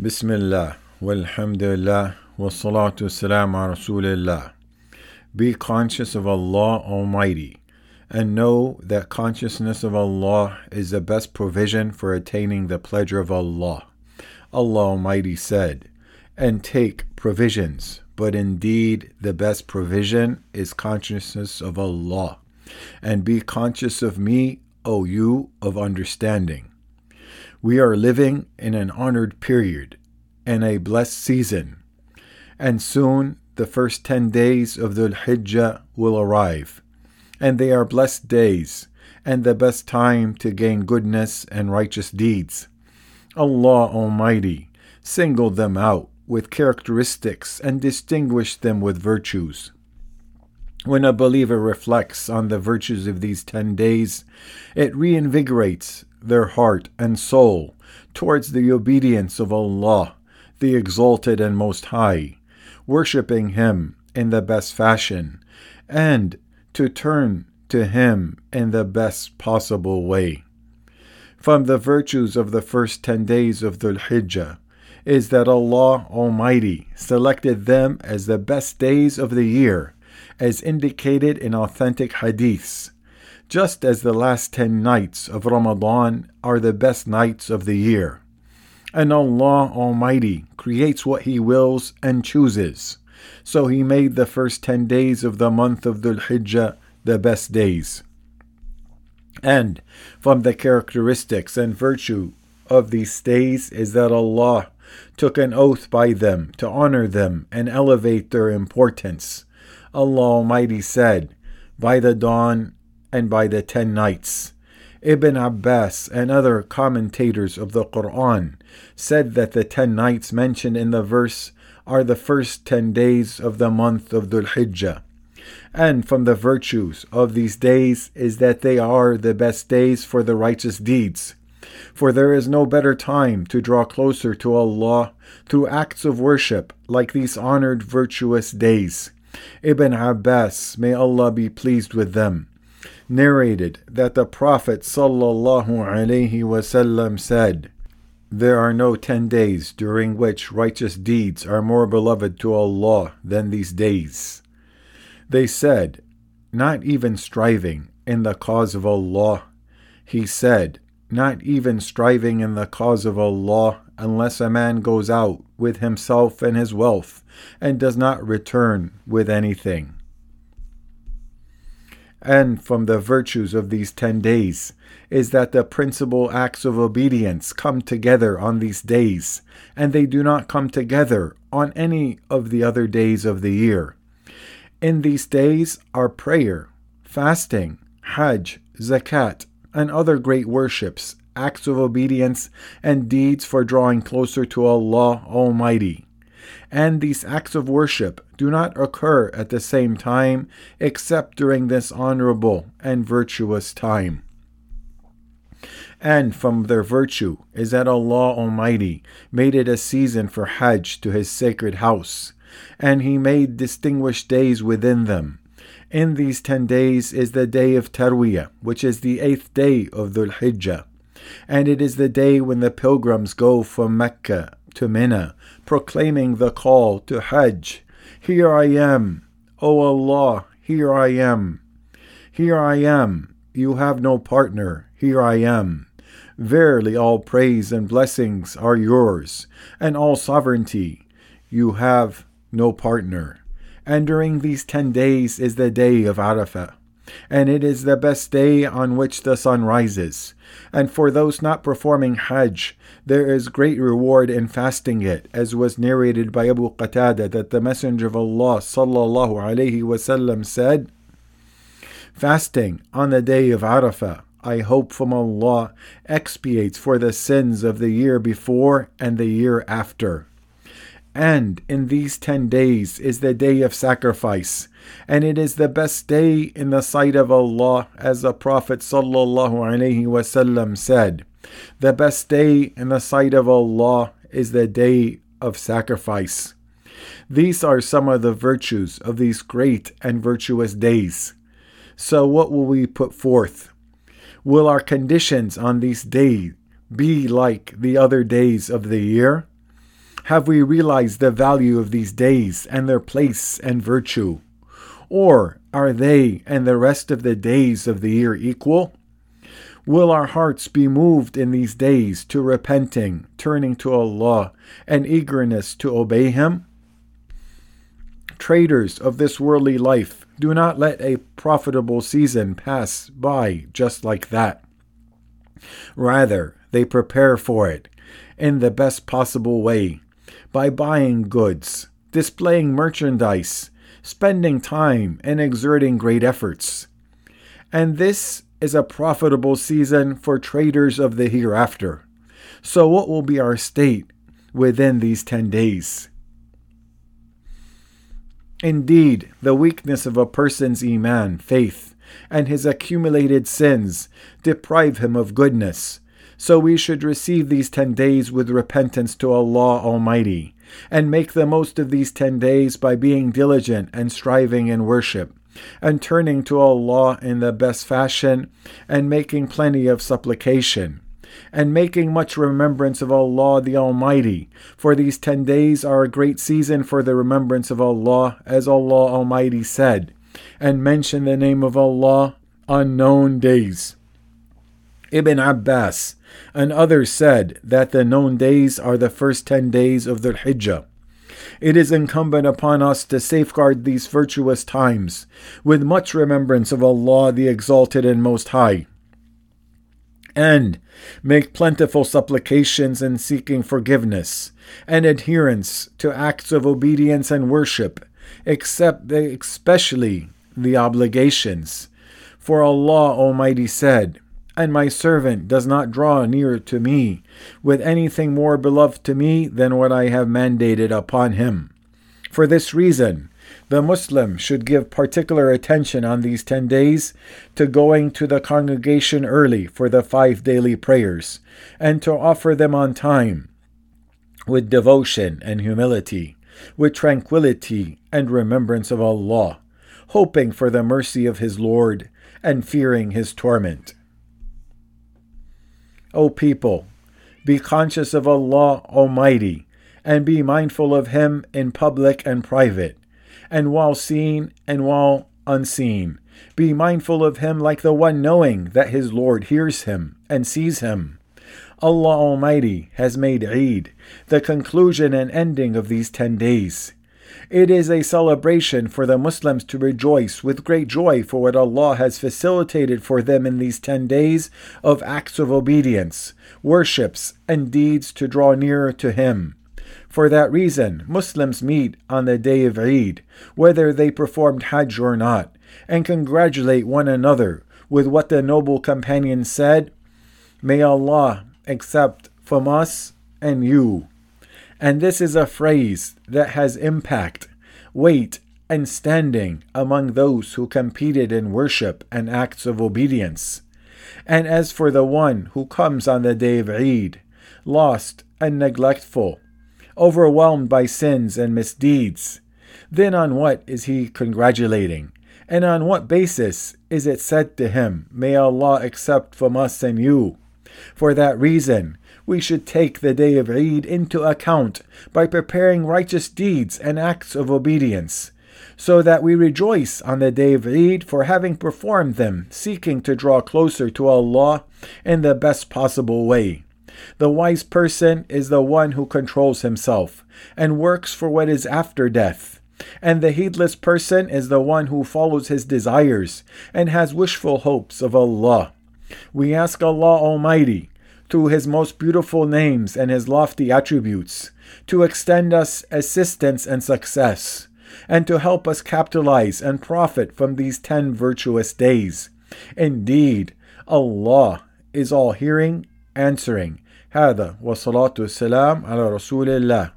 Bismillah, walhamdulillah, wassalatu wassalamu ala rasulillah. Be conscious of Allah Almighty, and know that consciousness of Allah is the best provision for attaining the pleasure of Allah. Allah Almighty said, And take provisions, but indeed the best provision is consciousness of Allah. And be conscious of me, O you of understanding. We are living in an honored period and a blessed season, and soon the first ten days of Dhul Hijjah will arrive, and they are blessed days and the best time to gain goodness and righteous deeds. Allah Almighty singled them out with characteristics and distinguished them with virtues. When a believer reflects on the virtues of these ten days, it reinvigorates their heart and soul towards the obedience of Allah, the Exalted and Most High, worshipping Him in the best fashion, and to turn to Him in the best possible way. From the virtues of the first ten days of Dhul Hijjah is that Allah Almighty selected them as the best days of the year, as indicated in authentic hadiths just as the last ten nights of Ramadan are the best nights of the year. And Allah Almighty creates what He wills and chooses. So He made the first ten days of the month of Dhul Hijjah the best days. And from the characteristics and virtue of these days is that Allah took an oath by them to honor them and elevate their importance. Allah Almighty said, By the dawn and by the ten nights. Ibn Abbas and other commentators of the Quran said that the ten nights mentioned in the verse are the first ten days of the month of Dhul Hijjah. And from the virtues of these days is that they are the best days for the righteous deeds. For there is no better time to draw closer to Allah through acts of worship like these honored virtuous days. Ibn Abbas, may Allah be pleased with them, narrated that the Prophet ﷺ said, There are no ten days during which righteous deeds are more beloved to Allah than these days. They said, Not even striving in the cause of Allah. He said, Not even striving in the cause of Allah unless a man goes out with himself and his wealth and does not return with anything and from the virtues of these ten days is that the principal acts of obedience come together on these days, and they do not come together on any of the other days of the year. In these days are prayer, fasting, hajj, zakat, and other great worships, acts of obedience, and deeds for drawing closer to Allah Almighty and these acts of worship do not occur at the same time except during this honorable and virtuous time. And from their virtue is that Allah Almighty made it a season for Hajj to His sacred house, and He made distinguished days within them. In these ten days is the day of Tarwiyah, which is the eighth day of Dhul Hijjah, and it is the day when the pilgrims go from Mecca to Mina, proclaiming the call to Hajj. Here I am, O Allah, here I am. Here I am, you have no partner, here I am. Verily, all praise and blessings are yours, and all sovereignty. You have no partner. And during these ten days is the day of Arafah and it is the best day on which the sun rises. And for those not performing Hajj, there is great reward in fasting it, as was narrated by Abu Qatada that the Messenger of Allah sallallahu alaihi wasallam said, Fasting on the day of Arafah, I hope from Allah, expiates for the sins of the year before and the year after. And in these ten days is the day of sacrifice, and it is the best day in the sight of Allah, as the Prophet ﷺ said. The best day in the sight of Allah is the day of sacrifice. These are some of the virtues of these great and virtuous days. So, what will we put forth? Will our conditions on these days be like the other days of the year? Have we realized the value of these days and their place and virtue? Or are they and the rest of the days of the year equal? Will our hearts be moved in these days to repenting, turning to Allah, and eagerness to obey Him? Traders of this worldly life, do not let a profitable season pass by just like that. Rather, they prepare for it in the best possible way by buying goods, displaying merchandise, spending time, and exerting great efforts. And this is a profitable season for traders of the hereafter. So, what will be our state within these 10 days? Indeed, the weakness of a person's Iman, faith, and his accumulated sins deprive him of goodness. So we should receive these ten days with repentance to Allah Almighty, and make the most of these ten days by being diligent and striving in worship, and turning to Allah in the best fashion, and making plenty of supplication and making much remembrance of Allah the Almighty. For these ten days are a great season for the remembrance of Allah, as Allah Almighty said, and mention the name of Allah on known days. Ibn Abbas and others said that the known days are the first ten days of Dhul Hijjah. It is incumbent upon us to safeguard these virtuous times with much remembrance of Allah the Exalted and Most High and make plentiful supplications in seeking forgiveness and adherence to acts of obedience and worship, except especially the obligations. For Allah Almighty said, And my servant does not draw near to me with anything more beloved to me than what I have mandated upon him. For this reason, the Muslim should give particular attention on these 10 days to going to the congregation early for the five daily prayers and to offer them on time with devotion and humility, with tranquility and remembrance of Allah, hoping for the mercy of His Lord and fearing His torment. O people, be conscious of Allah Almighty and be mindful of Him in public and private and while seen and while unseen. Be mindful of him like the one knowing that his Lord hears him and sees him. Allah Almighty has made Eid the conclusion and ending of these ten days. It is a celebration for the Muslims to rejoice with great joy for what Allah has facilitated for them in these ten days of acts of obedience, worships, and deeds to draw nearer to Him. For that reason, Muslims meet on the day of Eid, whether they performed Hajj or not, and congratulate one another with what the noble companion said May Allah accept from us and you. And this is a phrase that has impact, weight, and standing among those who competed in worship and acts of obedience. And as for the one who comes on the day of Eid, lost and neglectful, overwhelmed by sins and misdeeds, then on what is he congratulating? And on what basis is it said to him, May Allah accept from us and you? For that reason, we should take the day of Eid into account by preparing righteous deeds and acts of obedience, so that we rejoice on the day of Eid for having performed them, seeking to draw closer to Allah in the best possible way. The wise person is the one who controls himself and works for what is after death. And the heedless person is the one who follows his desires and has wishful hopes of Allah. We ask Allah Almighty, through His most beautiful names and His lofty attributes, to extend us assistance and success, and to help us capitalize and profit from these ten virtuous days. Indeed, Allah is all hearing, answering, هذا والصلاة والسلام على رسول الله